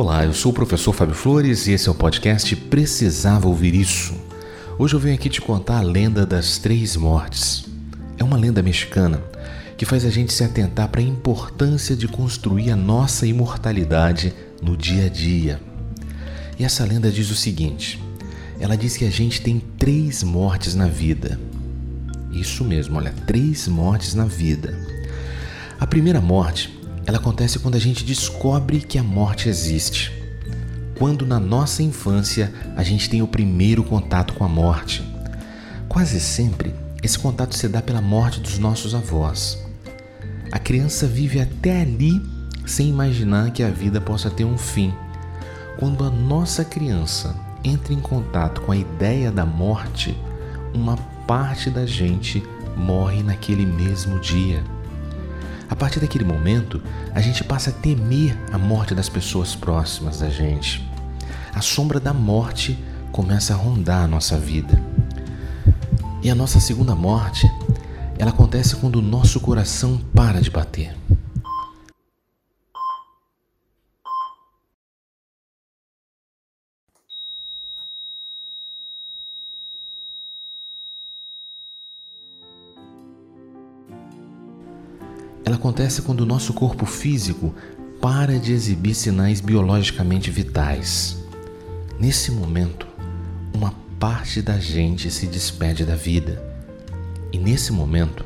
Olá, eu sou o professor Fábio Flores e esse é o podcast Precisava Ouvir Isso. Hoje eu venho aqui te contar a lenda das três mortes. É uma lenda mexicana que faz a gente se atentar para a importância de construir a nossa imortalidade no dia a dia. E essa lenda diz o seguinte: ela diz que a gente tem três mortes na vida. Isso mesmo, olha, três mortes na vida. A primeira morte ela acontece quando a gente descobre que a morte existe. Quando na nossa infância a gente tem o primeiro contato com a morte. Quase sempre esse contato se dá pela morte dos nossos avós. A criança vive até ali sem imaginar que a vida possa ter um fim. Quando a nossa criança entra em contato com a ideia da morte, uma parte da gente morre naquele mesmo dia. A partir daquele momento, a gente passa a temer a morte das pessoas próximas da gente. A sombra da morte começa a rondar a nossa vida. E a nossa segunda morte, ela acontece quando o nosso coração para de bater. Ela acontece quando o nosso corpo físico para de exibir sinais biologicamente vitais. Nesse momento, uma parte da gente se despede da vida. E nesse momento,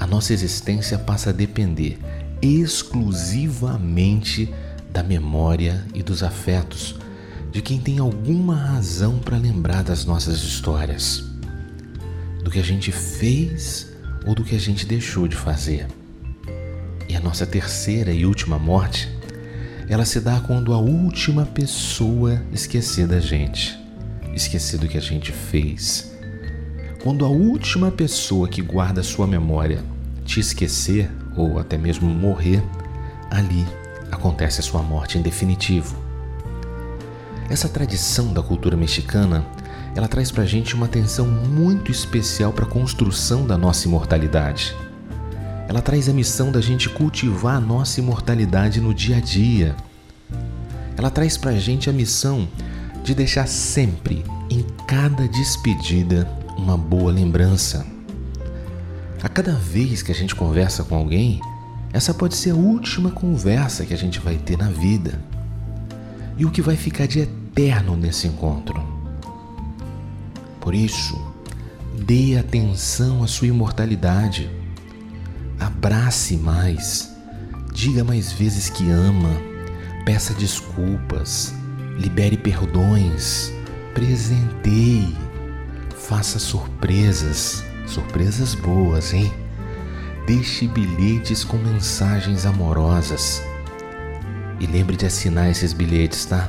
a nossa existência passa a depender exclusivamente da memória e dos afetos de quem tem alguma razão para lembrar das nossas histórias, do que a gente fez ou do que a gente deixou de fazer. Nossa terceira e última morte, ela se dá quando a última pessoa esquecer da gente, esquecer do que a gente fez. Quando a última pessoa que guarda sua memória te esquecer ou até mesmo morrer, ali acontece a sua morte em definitivo. Essa tradição da cultura mexicana, ela traz pra gente uma atenção muito especial para a construção da nossa imortalidade ela traz a missão da gente cultivar a nossa imortalidade no dia a dia. Ela traz para a gente a missão de deixar sempre, em cada despedida, uma boa lembrança. A cada vez que a gente conversa com alguém, essa pode ser a última conversa que a gente vai ter na vida. E o que vai ficar de eterno nesse encontro. Por isso, dê atenção à sua imortalidade Abrace mais, diga mais vezes que ama, peça desculpas, libere perdões, presenteie, faça surpresas, surpresas boas, hein? Deixe bilhetes com mensagens amorosas. E lembre de assinar esses bilhetes, tá?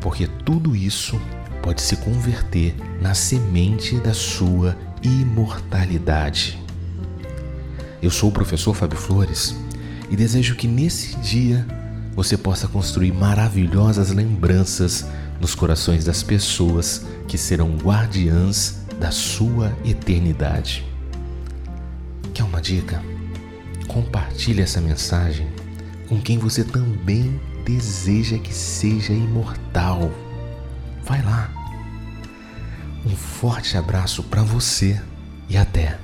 Porque tudo isso pode se converter na semente da sua imortalidade. Eu sou o professor Fábio Flores e desejo que nesse dia você possa construir maravilhosas lembranças nos corações das pessoas que serão guardiãs da sua eternidade. Quer uma dica? Compartilhe essa mensagem com quem você também deseja que seja imortal. Vai lá. Um forte abraço para você e até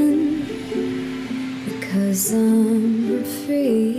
I'm free.